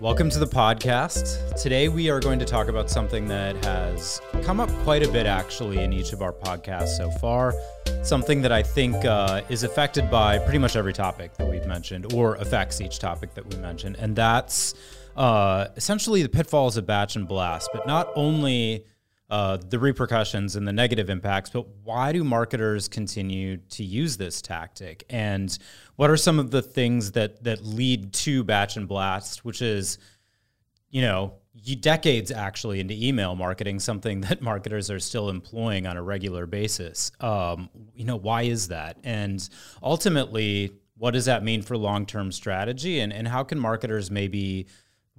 Welcome to the podcast. Today we are going to talk about something that has come up quite a bit actually in each of our podcasts so far. Something that I think uh, is affected by pretty much every topic that we've mentioned or affects each topic that we mentioned. And that's uh, essentially the pitfalls of batch and blast, but not only uh, the repercussions and the negative impacts, but why do marketers continue to use this tactic? And what are some of the things that that lead to batch and blast, which is, you know, decades actually into email marketing, something that marketers are still employing on a regular basis. Um, you know, why is that? And ultimately, what does that mean for long term strategy? And and how can marketers maybe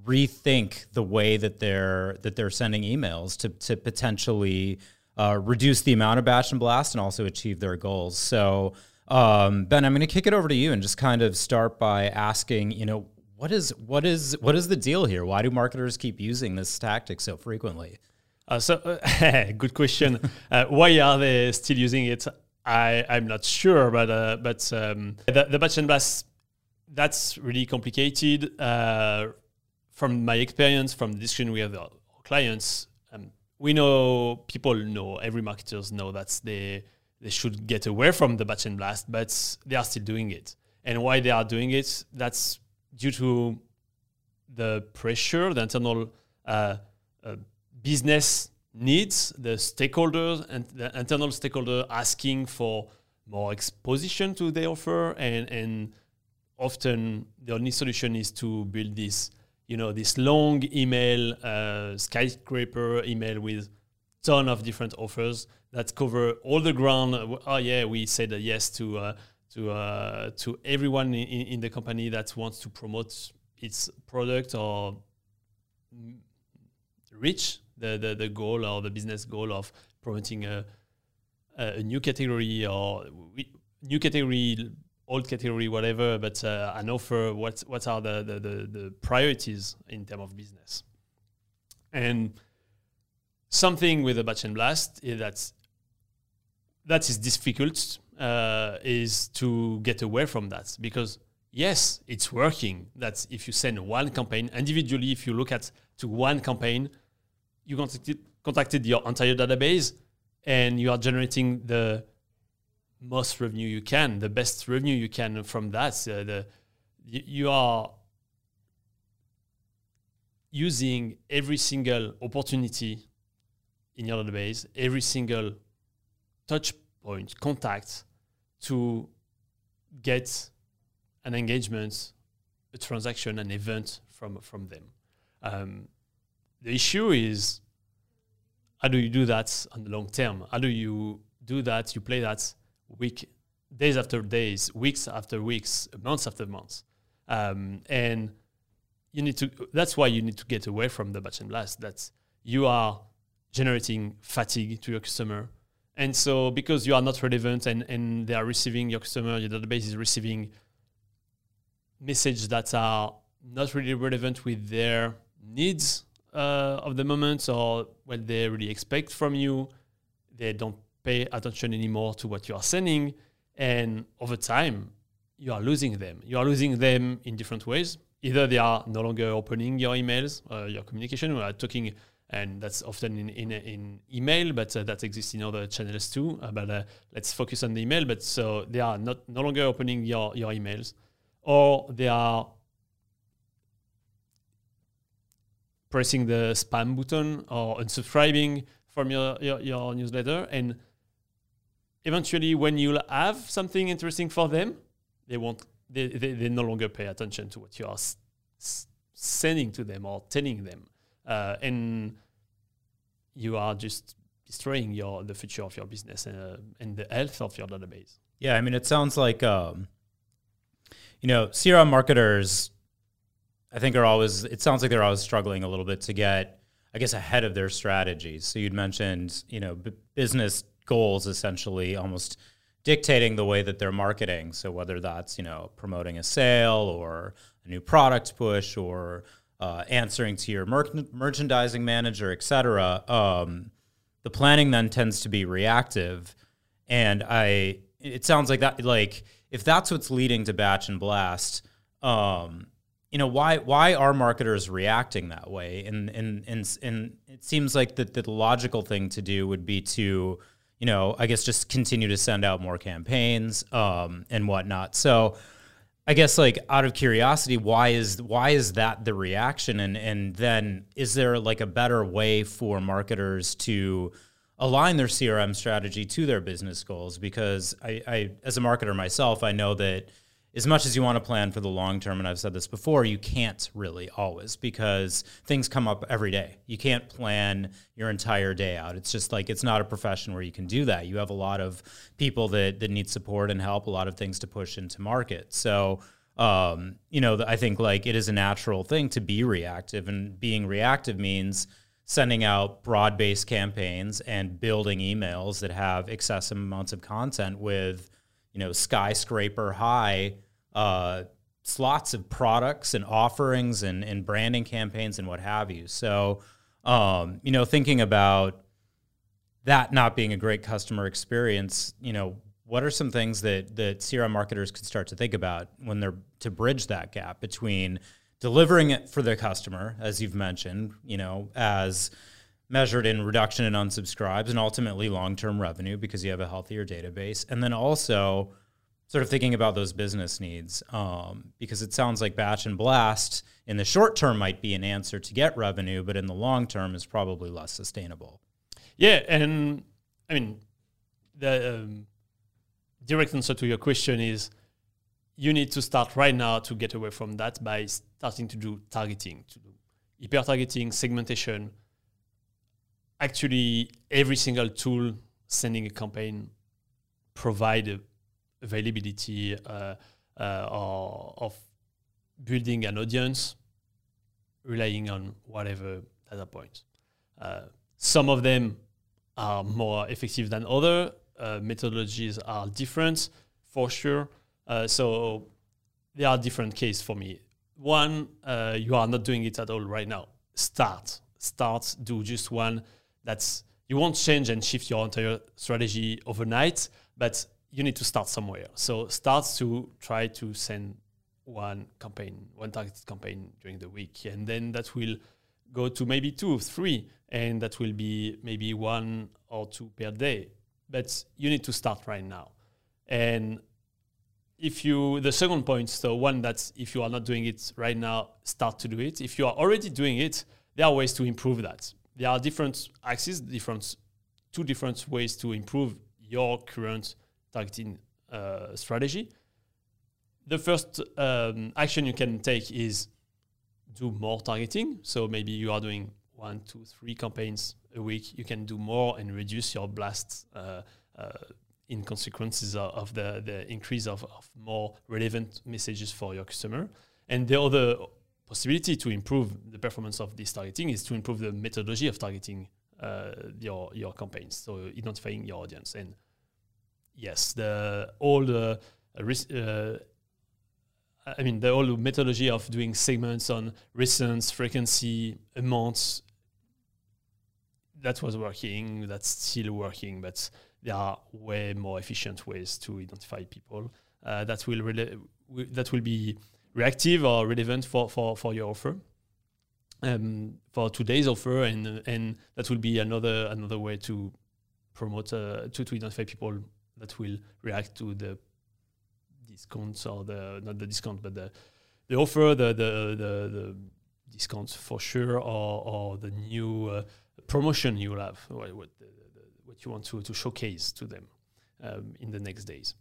rethink the way that they're that they're sending emails to to potentially uh, reduce the amount of batch and blast and also achieve their goals. So, um, Ben, I'm going to kick it over to you and just kind of start by asking, you know, what is what is what is the deal here? Why do marketers keep using this tactic so frequently? Uh, so, uh, good question. Uh, why are they still using it? I I'm not sure, but uh, but um, the, the batch and blast that's really complicated uh, from my experience, from the discussion we have with our clients, um, we know people know every marketers know that they they should get away from the batch and blast, but they are still doing it. And why they are doing it? That's due to the pressure, the internal uh, uh, business needs, the stakeholders and the internal stakeholder asking for more exposition to their offer, and and often the only solution is to build this you know this long email uh, skyscraper email with ton of different offers that cover all the ground. Oh yeah we said yes to uh, to uh, to everyone in, in the company that wants to promote its product or reach the, the, the goal or the business goal of promoting a, a new category or new category old category, whatever, but uh, an offer, what, what are the, the, the, the priorities in terms of business? And something with a batch and blast is that that is difficult uh, is to get away from that because yes, it's working. That if you send one campaign individually, if you look at to one campaign, you contacted, contacted your entire database and you are generating the most revenue you can, the best revenue you can from that. Uh, the you are using every single opportunity in your database, every single touch point, contact to get an engagement, a transaction, an event from from them. Um, the issue is how do you do that on the long term? How do you do that? You play that week, days after days, weeks after weeks, months after months, um, and you need to. That's why you need to get away from the batch and blast. That's you are generating fatigue to your customer, and so because you are not relevant and and they are receiving your customer, your database is receiving messages that are not really relevant with their needs uh, of the moment or what they really expect from you. They don't pay attention anymore to what you are sending. And over time, you are losing them. You are losing them in different ways. Either they are no longer opening your emails, uh, your communication. We are talking, and that's often in, in, in email, but uh, that exists in other channels too. Uh, but uh, let's focus on the email. But so they are not no longer opening your, your emails, or they are pressing the spam button or unsubscribing from your, your, your newsletter. And eventually when you'll have something interesting for them, they won't they, they, they no longer pay attention to what you are s- s- sending to them or telling them. Uh, and you are just destroying your the future of your business and, uh, and the health of your database. Yeah, I mean, it sounds like um, you know, CRM marketers. I think are always. It sounds like they're always struggling a little bit to get, I guess, ahead of their strategies. So you'd mentioned, you know, b- business goals essentially almost dictating the way that they're marketing. So whether that's you know promoting a sale or a new product push or uh, answering to your mer- merchandising manager, et cetera, um, the planning then tends to be reactive. And I, it sounds like that, like if that's what's leading to batch and blast, um, you know why why are marketers reacting that way and and and, and it seems like that the logical thing to do would be to you know i guess just continue to send out more campaigns um, and whatnot. So i guess like out of curiosity why is why is that the reaction? And and then is there like a better way for marketers to align their crm strategy to their business goals? Because i, I as a marketer myself i know that as much as you want to plan for the long term, and I've said this before, you can't really always because things come up every day. You can't plan your entire day out. It's just like it's not a profession where you can do that. You have a lot of people that that need support and help, a lot of things to push into market. So, um, you know, I think like it is a natural thing to be reactive, and being reactive means sending out broad-based campaigns and building emails that have excessive amounts of content with you know skyscraper high uh, slots of products and offerings and, and branding campaigns and what have you. So, um, you know, thinking about that not being a great customer experience, you know, what are some things that that CRM marketers could start to think about when they're to bridge that gap between delivering it for the customer, as you've mentioned, you know, as measured in reduction in unsubscribes and ultimately long-term revenue because you have a healthier database. And then also sort of thinking about those business needs um, because it sounds like batch and blast in the short term might be an answer to get revenue but in the long term is probably less sustainable. Yeah and i mean the um, direct answer to your question is you need to start right now to get away from that by starting to do targeting to do hyper targeting segmentation actually every single tool sending a campaign provide availability uh, uh, or of building an audience relying on whatever data points. Uh, some of them are more effective than other. Uh, methodologies are different for sure. Uh, so there are different cases for me. One, uh, you are not doing it at all right now. Start, start, do just one that's you won't change and shift your entire strategy overnight, but you need to start somewhere. So start to try to send one campaign, one targeted campaign during the week, and then that will go to maybe two, three, and that will be maybe one or two per day. But you need to start right now. And if you, the second point, so one that's if you are not doing it right now, start to do it. If you are already doing it, there are ways to improve that there are different axes, different two different ways to improve your current targeting uh, strategy. The first um, action you can take is do more targeting. So maybe you are doing one, two, three campaigns a week. You can do more and reduce your blast uh, uh, in consequences of the, the increase of, of more relevant messages for your customer. And the other possibility to improve the performance of this targeting is to improve the methodology of targeting uh, your your campaigns. So identifying your audience and yes, the all the uh, I mean the whole methodology of doing segments on recent frequency, amounts. That was working. That's still working, but there are way more efficient ways to identify people. Uh, that will that will be reactive or relevant for, for, for your offer. Um, for today's offer, and and that will be another another way to promote uh, to to identify people that will react to the discounts or the not the discount but the the offer the the the, the discounts for sure or or the new uh, promotion you will have what what, the, the, what you want to to showcase to them um, in the next days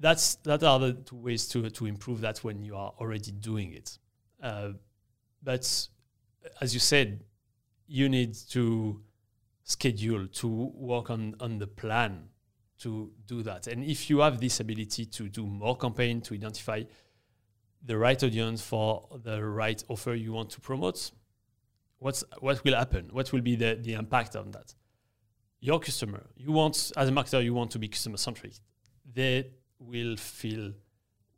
that's that are the two ways to to improve that when you are already doing it. Uh, but as you said, you need to schedule to work on on the plan to do that. And if you have this ability to do more campaign to identify the right audience for the right offer you want to promote, what's what will happen? What will be the, the impact on that? Your customer, you want as a marketer, you want to be customer centric. They will feel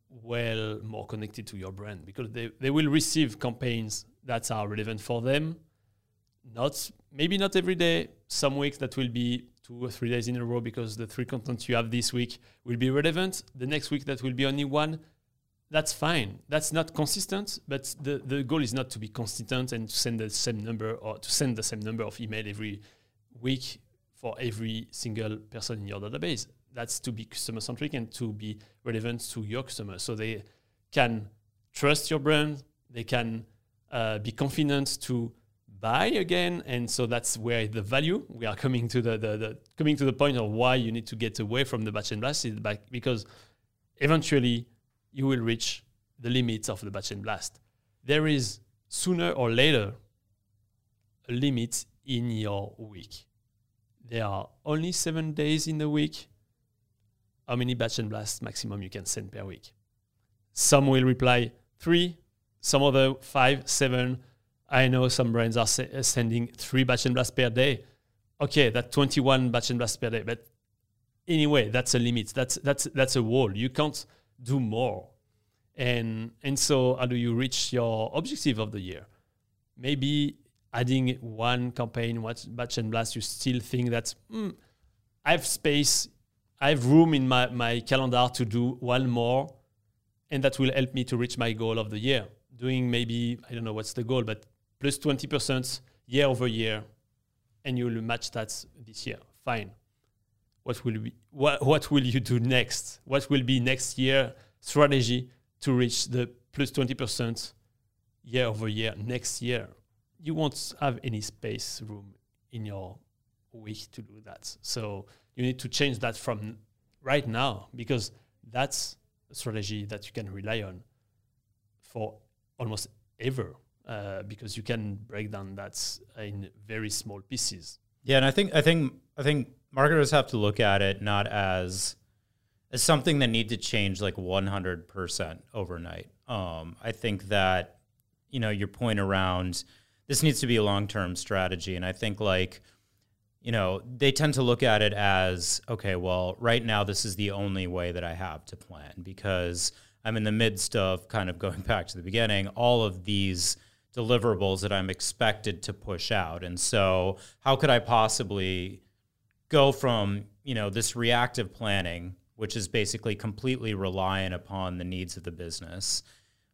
well more connected to your brand because they, they will receive campaigns that are relevant for them. Not maybe not every day. Some weeks that will be two or three days in a row because the three contents you have this week will be relevant. The next week that will be only one. that's fine. That's not consistent, but the, the goal is not to be consistent and to send the same number or to send the same number of email every week for every single person in your database. That's to be customer centric and to be relevant to your customers. So they can trust your brand, they can uh, be confident to buy again. And so that's where the value we are coming to the, the, the, coming to the point of why you need to get away from the batch and blast is back because eventually you will reach the limits of the batch and blast. There is sooner or later a limit in your week. There are only seven days in the week how many batch and blast maximum you can send per week some will reply three some other five seven I know some brands are se- sending three batch and blast per day. Okay, that's 21 batch and blast per day. But anyway, that's a limit. That's that's that's a wall. You can't do more. And and so how do you reach your objective of the year? Maybe adding one campaign, one batch and blast, you still think that mm, I have space, I have room in my, my calendar to do one more, and that will help me to reach my goal of the year. Doing maybe, I don't know what's the goal, but plus 20% year over year, and you will match that this year. Fine. What will be what, what will you do next? What will be next year strategy to reach the plus 20% year over year next year? You won't have any space room in your week to do that. So you need to change that from right now because that's a strategy that you can rely on for almost ever uh, because you can break down that in very small pieces. Yeah, and I think I think I think marketers have to look at it not as as something that need to change like 100% overnight. Um, I think that you know your point around this needs to be a long-term strategy and I think like you know, they tend to look at it as okay, well, right now this is the only way that I have to plan because I'm in the midst of kind of going back to the beginning, all of these deliverables that I'm expected to push out. And so, how could I possibly go from, you know, this reactive planning, which is basically completely reliant upon the needs of the business,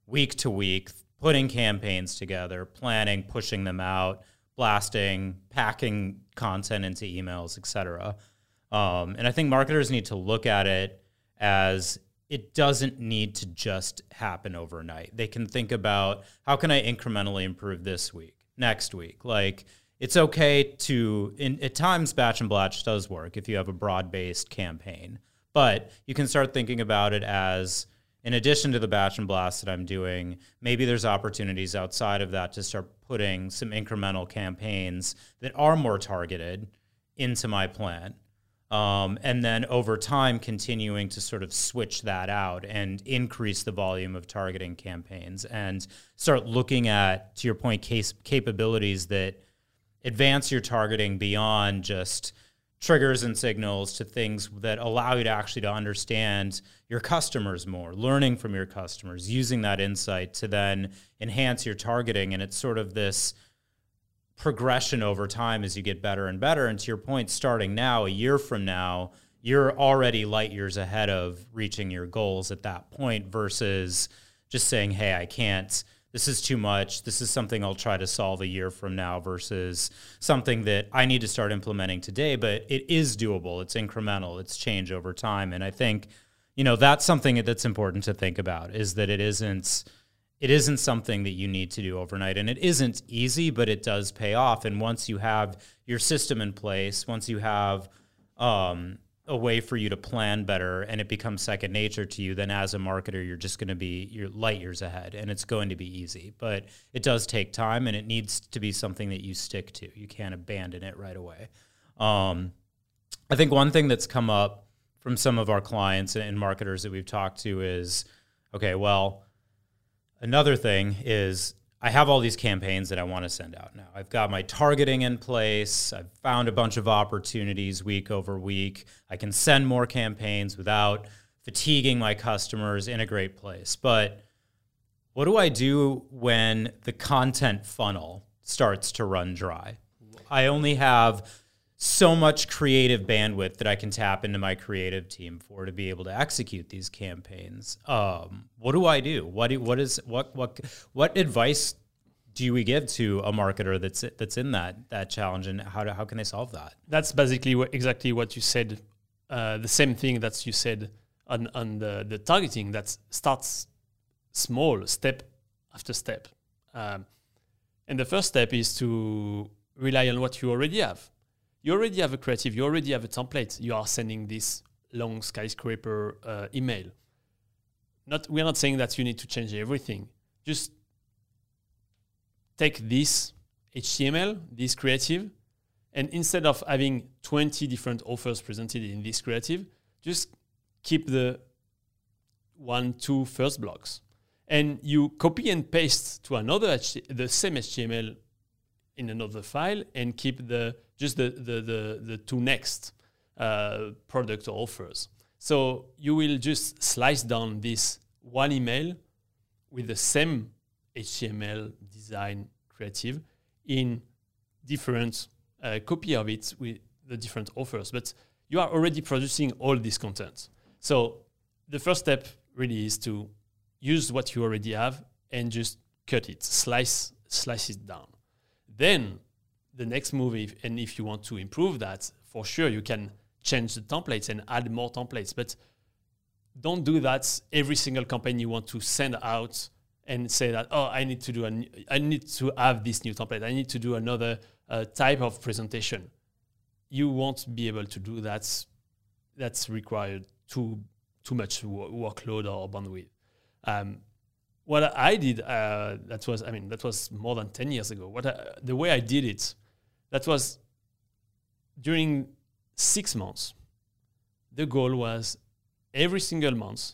week to week, putting campaigns together, planning, pushing them out, blasting, packing content into emails, et cetera. Um, and I think marketers need to look at it as it doesn't need to just happen overnight. They can think about how can I incrementally improve this week, next week. Like it's okay to in at times batch and blast does work if you have a broad-based campaign. But you can start thinking about it as in addition to the batch and blast that I'm doing, maybe there's opportunities outside of that to start putting some incremental campaigns that are more targeted into my plan um, and then over time, continuing to sort of switch that out and increase the volume of targeting campaigns and start looking at, to your point, case capabilities that advance your targeting beyond just triggers and signals to things that allow you to actually to understand your customers more learning from your customers using that insight to then enhance your targeting and it's sort of this progression over time as you get better and better. And to your point, starting now, a year from now, you're already light years ahead of reaching your goals at that point versus just saying, hey, I can't. This is too much. This is something I'll try to solve a year from now versus something that I need to start implementing today, but it is doable. It's incremental. It's change over time. And I think, you know, that's something that's important to think about is that it isn't it isn't something that you need to do overnight and it isn't easy but it does pay off and once you have your system in place once you have um, a way for you to plan better and it becomes second nature to you then as a marketer you're just going to be you're light years ahead and it's going to be easy. But it does take time and it needs to be something that you stick to. You can't abandon it right away. Um, i think one thing that's come up from some of our clients and marketers that we've talked to is okay well Another thing is I have all these campaigns that I want to send out now. I've got my targeting in place. I've found a bunch of opportunities week over week. I can send more campaigns without fatiguing my customers in a great place. But what do I do when the content funnel starts to run dry? I only have so much creative bandwidth that I can tap into my creative team for to be able to execute these campaigns. Um, what do I do? What do, what is what what what advice do we give to a marketer that's that's in that that challenge, and how do, how can they solve that? That's basically what, exactly what you said. Uh, the same thing that you said on on the the targeting. That starts small, step after step. Um, and the first step is to rely on what you already have you already have a creative, you already have a template. You are sending this long skyscraper uh, email. Not, we're not saying that you need to change everything. Just take this HTML, this creative, and instead of having 20 different offers presented in this creative, just keep the one, two first blocks. And you copy and paste to another, the same HTML in another file and keep the just the the the, the two next uh, product offers. So you will just slice down this one email with the same HTML design creative in different uh, copy of it with the different offers. But you are already producing all this content. So the first step really is to use what you already have and just cut it, slice slice it down. Then the next move, if, and if you want to improve that, for sure you can change the templates and add more templates. But don't do that every single campaign you want to send out and say that oh I need to do a, I need to have this new template. I need to do another uh, type of presentation. You won't be able to do that. That's required too too much workload or bandwidth. Um, what I did, uh, that was, I mean, that was more than 10 years ago. What I, the way I did it, that was during six months. The goal was every single month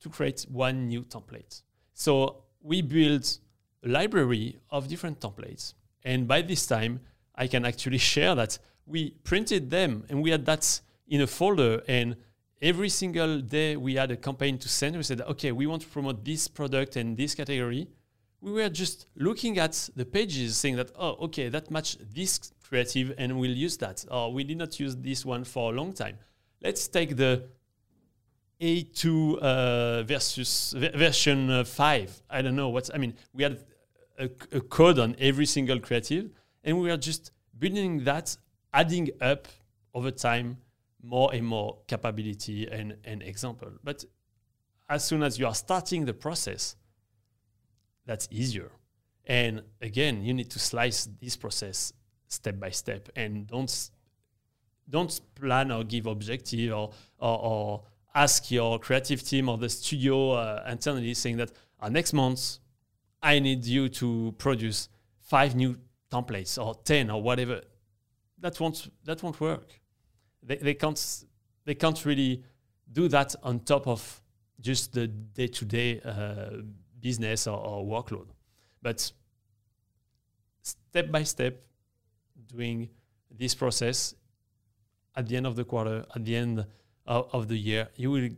to create one new template. So we built a library of different templates. And by this time, I can actually share that we printed them and we had that in a folder and every single day we had a campaign to send. We said, okay, we want to promote this product and this category. We were just looking at the pages saying that, oh, okay, that match this creative and we'll use that. Or we did not use this one for a long time. Let's take the A2 uh, versus version uh, 5. I don't know what's, I mean, we had a, a code on every single creative and we are just building that, adding up over time more and more capability and, and example. But as soon as you are starting the process, that's easier. And again, you need to slice this process step by step. And don't don't plan or give objective or, or, or ask your creative team or the studio uh, internally saying that uh, next month I need you to produce five new templates or 10 or whatever. That won't, that won't work. They, they can't they can't really do that on top of just the day-to-day uh, business or, or, workload. But step by step doing this process at the end of the quarter at the end of, of the year you will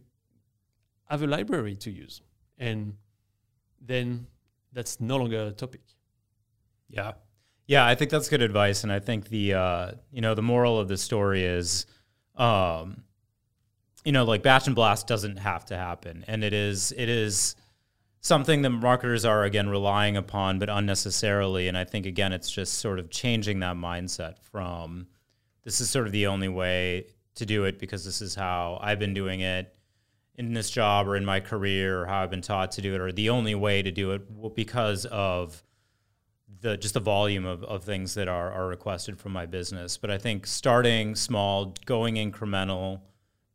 have a library to use. And then that's no longer a topic. Yeah. Yeah i think that's good advice. And i think the uh, you know the moral of the story is um, you know, like batch and blast doesn't have to happen, and it is it is something that marketers are again relying upon, but unnecessarily. And I think again, it's just sort of changing that mindset from this is sort of the only way to do it because this is how I've been doing it in this job or in my career or how I've been taught to do it or the only way to do it because of the just the volume of, of things that are, are requested from my business. But I think starting small, going incremental,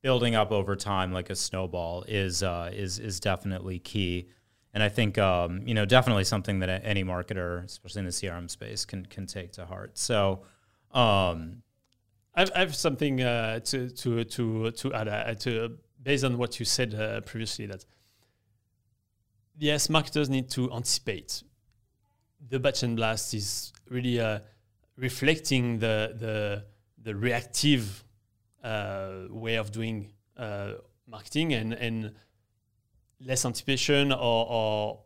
building up over time like a snowball is uh, is is definitely key. And I think um, you know definitely something that any marketer, especially in the CRM space, can can take to heart. So. Um, I have something uh, to to to to add uh, to based on what you said uh, previously that yes, marketers need to anticipate the batch and blast is really uh, reflecting the the the reactive uh, way of doing uh, marketing and and less anticipation or, or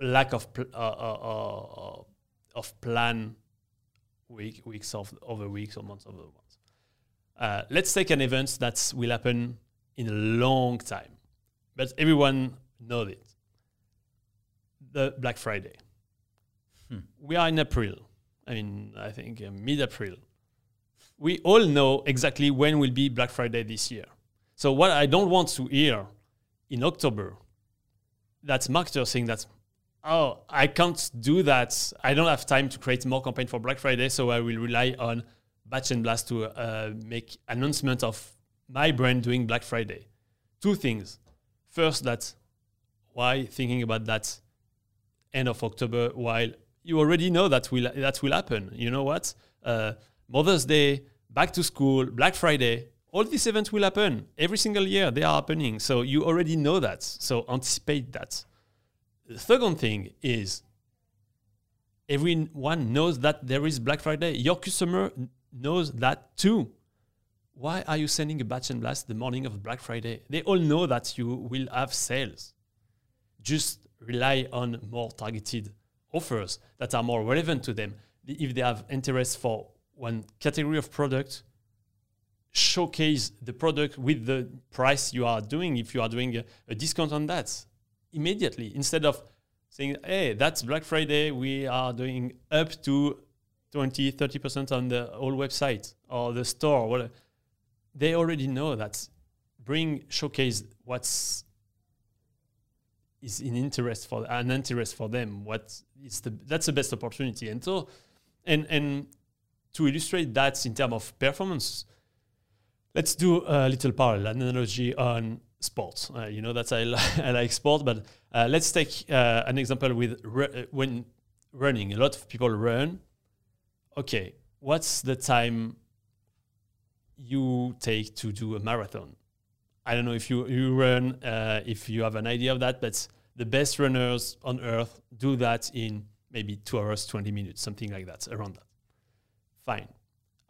lack of pl- uh, uh, uh, of plan week weeks of over weeks or months over months. Uh, let's take an event that will happen in a long time, but everyone knows it. The Black Friday. Hmm. We are in April. I mean, I think uh, mid-April. We all know exactly when will be Black Friday this year. So what I don't want to hear in October, that's marketers saying that, oh, I can't do that. I don't have time to create more campaign for Black Friday, so I will rely on Batch and Blast to uh, make announcement of my brand doing Black Friday. Two things. First, that why thinking about that end of October while you already know that will that will happen. You know what? Uh, Mother's Day, back to school, Black Friday, all these events will happen every single year. They are happening, so you already know that. So anticipate that. The second thing is everyone knows that there is Black Friday. Your customer knows that too. Why are you sending a batch and blast the morning of Black Friday? They all know that you will have sales. Just rely on more targeted offers that are more relevant to them. If they have interest for one category of product, showcase the product with the price you are doing. If you are doing a, a discount on that immediately, instead of saying, hey, that's Black Friday, we are doing up to 20, 30% on the whole website or the store. Whatever. They already know that. Bring showcase what's is in interest for an interest for them. What is the that's the best opportunity. And so, and and to illustrate that in terms of performance, let's do a little parallel analogy on sports. Uh, you know that I, I like sport, but uh, let's take uh, an example with ru- when running. A lot of people run. Okay, what's the time you take to do a marathon? I don't know if you you run, uh, if you have an idea of that, but the best runners on earth do that in maybe two hours, 20 minutes, something like that, around that. Fine.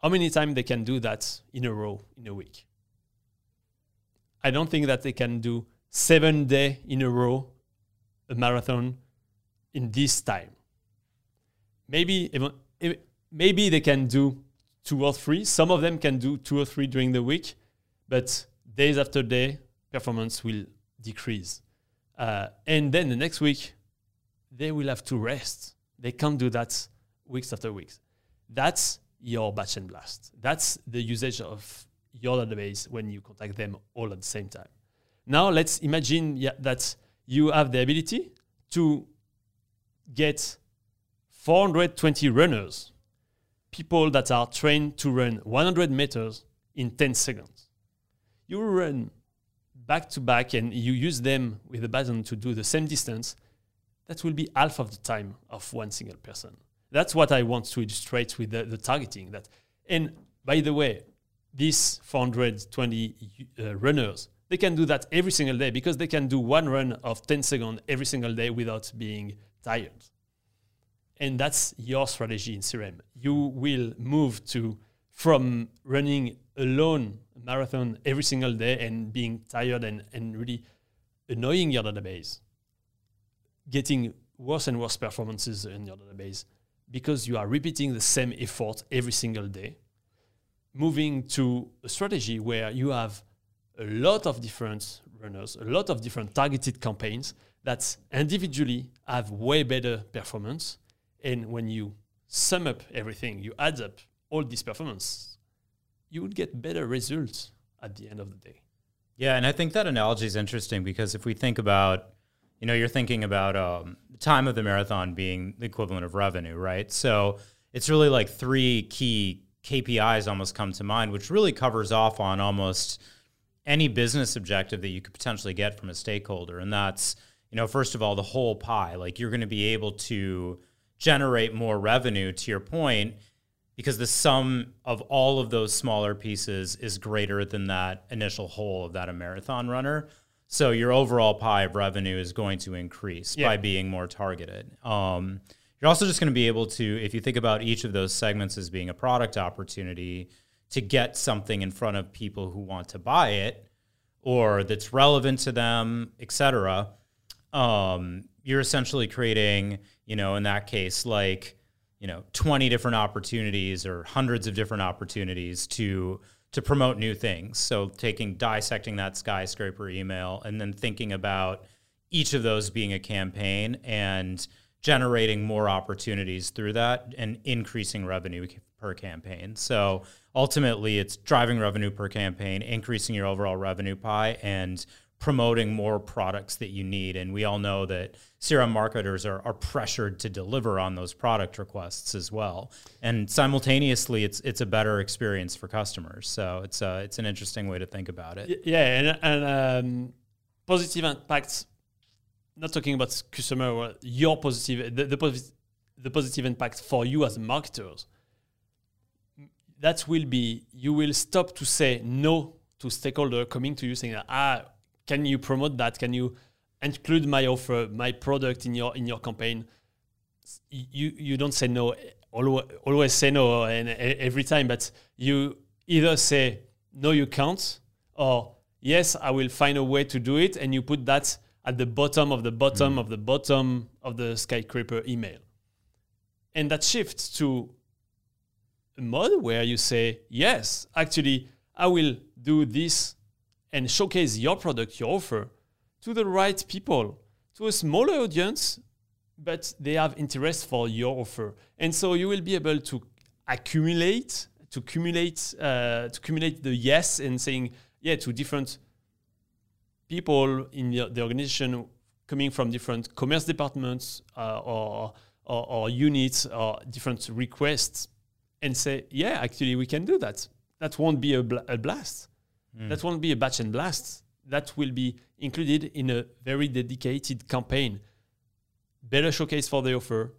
How many times they can do that in a row in a week? I don't think that they can do seven day in a row a marathon in this time. Maybe even, maybe they can do two or three. Some of them can do two or three during the week, but days after day, performance will decrease. Uh, and then the next week, they will have to rest. They can't do that weeks after weeks. That's your batch and blast. That's the usage of your database when you contact them all at the same time. Now let's imagine yeah, that you have the ability to get 420 runners, people that are trained to run 100 meters in 10 seconds. You run back to back and you use them with a baton to do the same distance, that will be half of the time of one single person. That's what I want to illustrate with the, the targeting. That, and by the way, these 420 uh, runners, they can do that every single day because they can do one run of 10 seconds every single day without being tired. And that's your strategy in CRM. You will move to from running alone marathon every single day and being tired and, and really annoying your database, getting worse and worse performances in your database because you are repeating the same effort every single day, moving to a strategy where you have a lot of different runners, a lot of different targeted campaigns that individually have way better performance. And when you sum up everything, you add up all this performance, you would get better results at the end of the day. Yeah, and I think that analogy is interesting because if we think about, you know, you're thinking about um, time of the marathon being the equivalent of revenue, right? So it's really like three key KPIs almost come to mind, which really covers off on almost any business objective that you could potentially get from a stakeholder. And that's, you know, first of all, the whole pie. Like you're going to be able to generate more revenue to your point because the sum of all of those smaller pieces is greater than that initial whole of that a marathon runner. So your overall pie of revenue is going to increase yeah. by being more targeted. Um, you're also just going to be able to, if you think about each of those segments as being a product opportunity, to get something in front of people who want to buy it or that's relevant to them, et cetera. Um, you're essentially creating, you know, in that case, like you know 20 different opportunities or hundreds of different opportunities to to promote new things. So taking dissecting that skyscraper email and then thinking about each of those being a campaign and generating more opportunities through that and increasing revenue per campaign. So ultimately it's driving revenue per campaign, increasing your overall revenue pie and promoting more products that you need. And we all know that CRM marketers are, are pressured to deliver on those product requests as well. And simultaneously, it's it's a better experience for customers. So it's a, uh, it's an interesting way to think about it. Yeah, and, and um, positive impacts. Not talking about customer, your positive the, the, the positive impact for you as marketers. That will be you will stop to say no to stakeholder coming to you saying ah can you promote that? Can you include my offer, my product in your in your campaign? You you don't say no. Always, always say no and every time, but you either say no, you can't, or yes, I will find a way to do it, and you put that at the bottom of the bottom mm. of the bottom of the skyscraper email. And that shifts to a mode where you say, yes, actually, I will do this and showcase your product, your offer to the right people, to a smaller audience, but they have interest for your offer. And so you will be able to accumulate, to accumulate, uh, to accumulate the yes and saying, yeah, to different people in the, the organization coming from different commerce departments uh, or, or, or units or different requests and say, yeah, actually, we can do that. That won't be a, bl- a blast. Mm. That won't be a batch and blast. That will be included in a very dedicated campaign. Better showcase for the offer,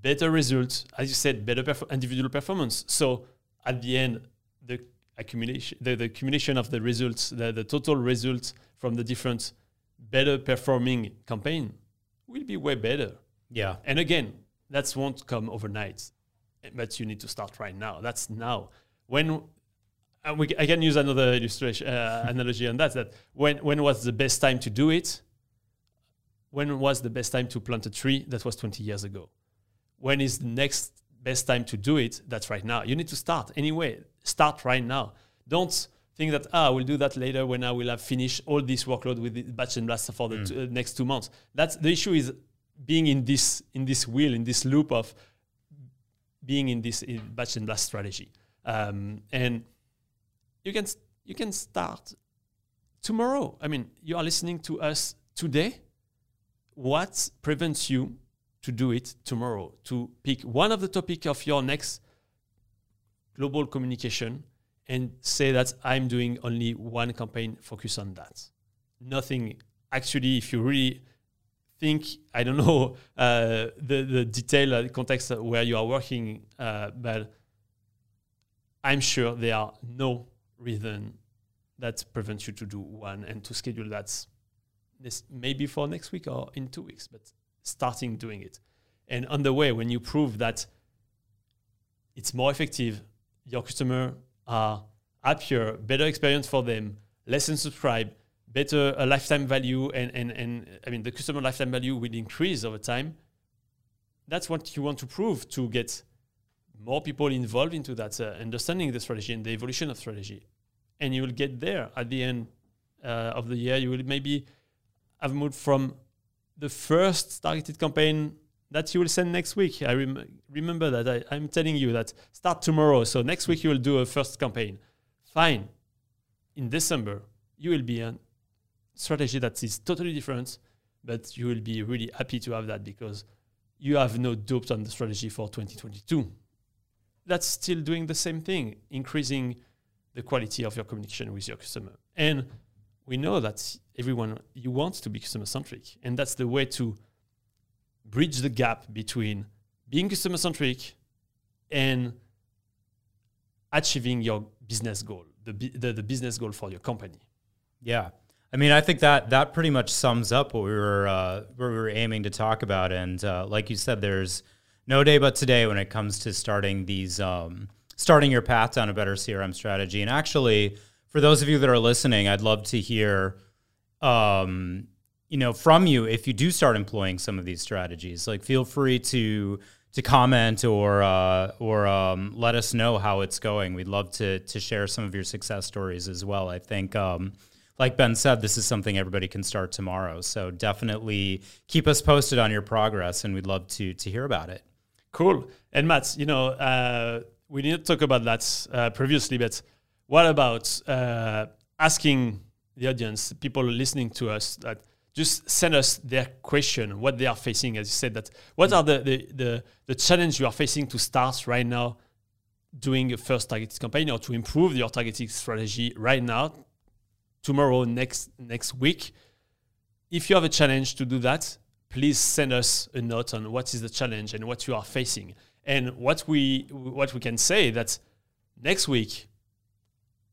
better results, as you said, better perf- individual performance. So at the end, the accumulation, the, the accumulation of the results, the, the total results from the different better performing campaign will be way better. Yeah. And again, that won't come overnight, but you need to start right now. That's now. When uh, we, I can use another illustration uh, analogy on that. That when when was the best time to do it? When was the best time to plant a tree? That was 20 years ago. When is the next best time to do it? That's right now. You need to start anyway. Start right now. Don't think that ah, I will do that later when I will have finished all this workload with the batch and blast for the mm. t- uh, next two months. That's the issue is being in this in this wheel in this loop of being in this in batch and blast strategy. Um, and you can you can start tomorrow. I mean, you are listening to us today. What prevents you to do it tomorrow? To pick one of the topic of your next global communication and say that I'm doing only one campaign, focus on that. Nothing. Actually, if you really think, I don't know uh, the the detail uh, context where you are working, uh, but I'm sure there are no reason that prevents you to do one and to schedule that maybe for next week or in two weeks, but starting doing it. And on the way, when you prove that it's more effective, your customer are happier, better experience for them, less unsubscribe, better a lifetime value, and, and, and I mean the customer lifetime value will increase over time. That's what you want to prove to get more people involved into that, uh, understanding the strategy and the evolution of strategy. And you will get there at the end uh, of the year. You will maybe have moved from the first targeted campaign that you will send next week. I rem- remember that I, am telling you that start tomorrow. So next week you will do a first campaign. Fine. In December, you will be a strategy that is totally different, but you will be really happy to have that because you have no doubt on the strategy for 2022 that's still doing the same thing, increasing the quality of your communication with your customer. And we know that everyone you want to be customer centric, and that's the way to bridge the gap between being customer centric and achieving your business goal, the, the, the business goal for your company. Yeah. I mean, I think that that pretty much sums up what we were uh, what we were aiming to talk about. And uh, like you said, there's no day but today when it comes to starting these um, starting your path down a better CRM strategy. And actually, for those of you that are listening, I'd love to hear, um, you know, from you if you do start employing some of these strategies. Like, feel free to to comment or uh, or um, let us know how it's going. We'd love to to share some of your success stories as well. I think. Um, like Ben said, this is something everybody can start tomorrow. So definitely keep us posted on your progress, and we'd love to to hear about it. Cool. And Matt, you know, uh, we didn't talk about that uh, previously, but what about uh, asking the audience, people listening to us, that just send us their question, what they are facing, as you said, that what are the the the, the challenge you are facing to start right now doing a first targeted campaign or to improve your targeting strategy right now, tomorrow, next next week. If you have a challenge to do that, please send us a note on what is the challenge and what you are facing. And what we what we can say that next week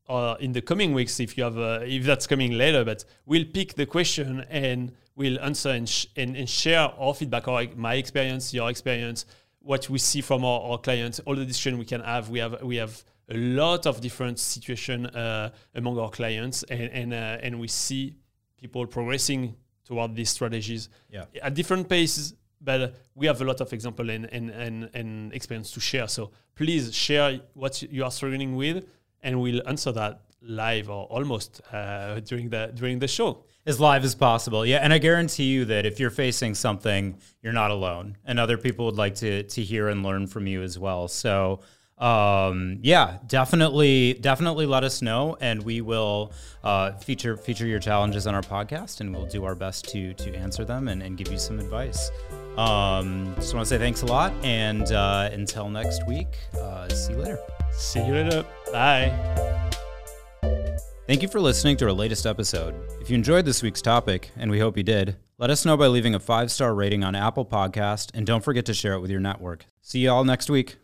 or in the coming weeks, if you have a, if that's coming later, but we'll pick the question and we'll answer and, sh- and, and share our feedback, or my experience, your experience, what we see from our, our clients, all the discussion we can have. We have we have a lot of different situation uh, among our clients, and and, uh, and we see people progressing toward these strategies Yeah. at different paces. But we have a lot of example and, and, and, and experience to share. So please share what you are struggling with, and we'll answer that live or almost uh, during the during the show. as live as possible. Yeah, and I guarantee you that if you're facing something, you're not alone, and other people would like to to hear and learn from you as well. So, um, yeah, definitely, definitely let us know, and we will uh, feature feature your challenges on our podcast, and we'll do our best to to answer them and, and give you some advice. Um, just want to say thanks a lot, and uh, until next week, uh, see you later. See you later. Bye. Thank you for listening to our latest episode. If you enjoyed this week's topic, and we hope you did, let us know by leaving a five star rating on Apple Podcast, and don't forget to share it with your network. See you all next week.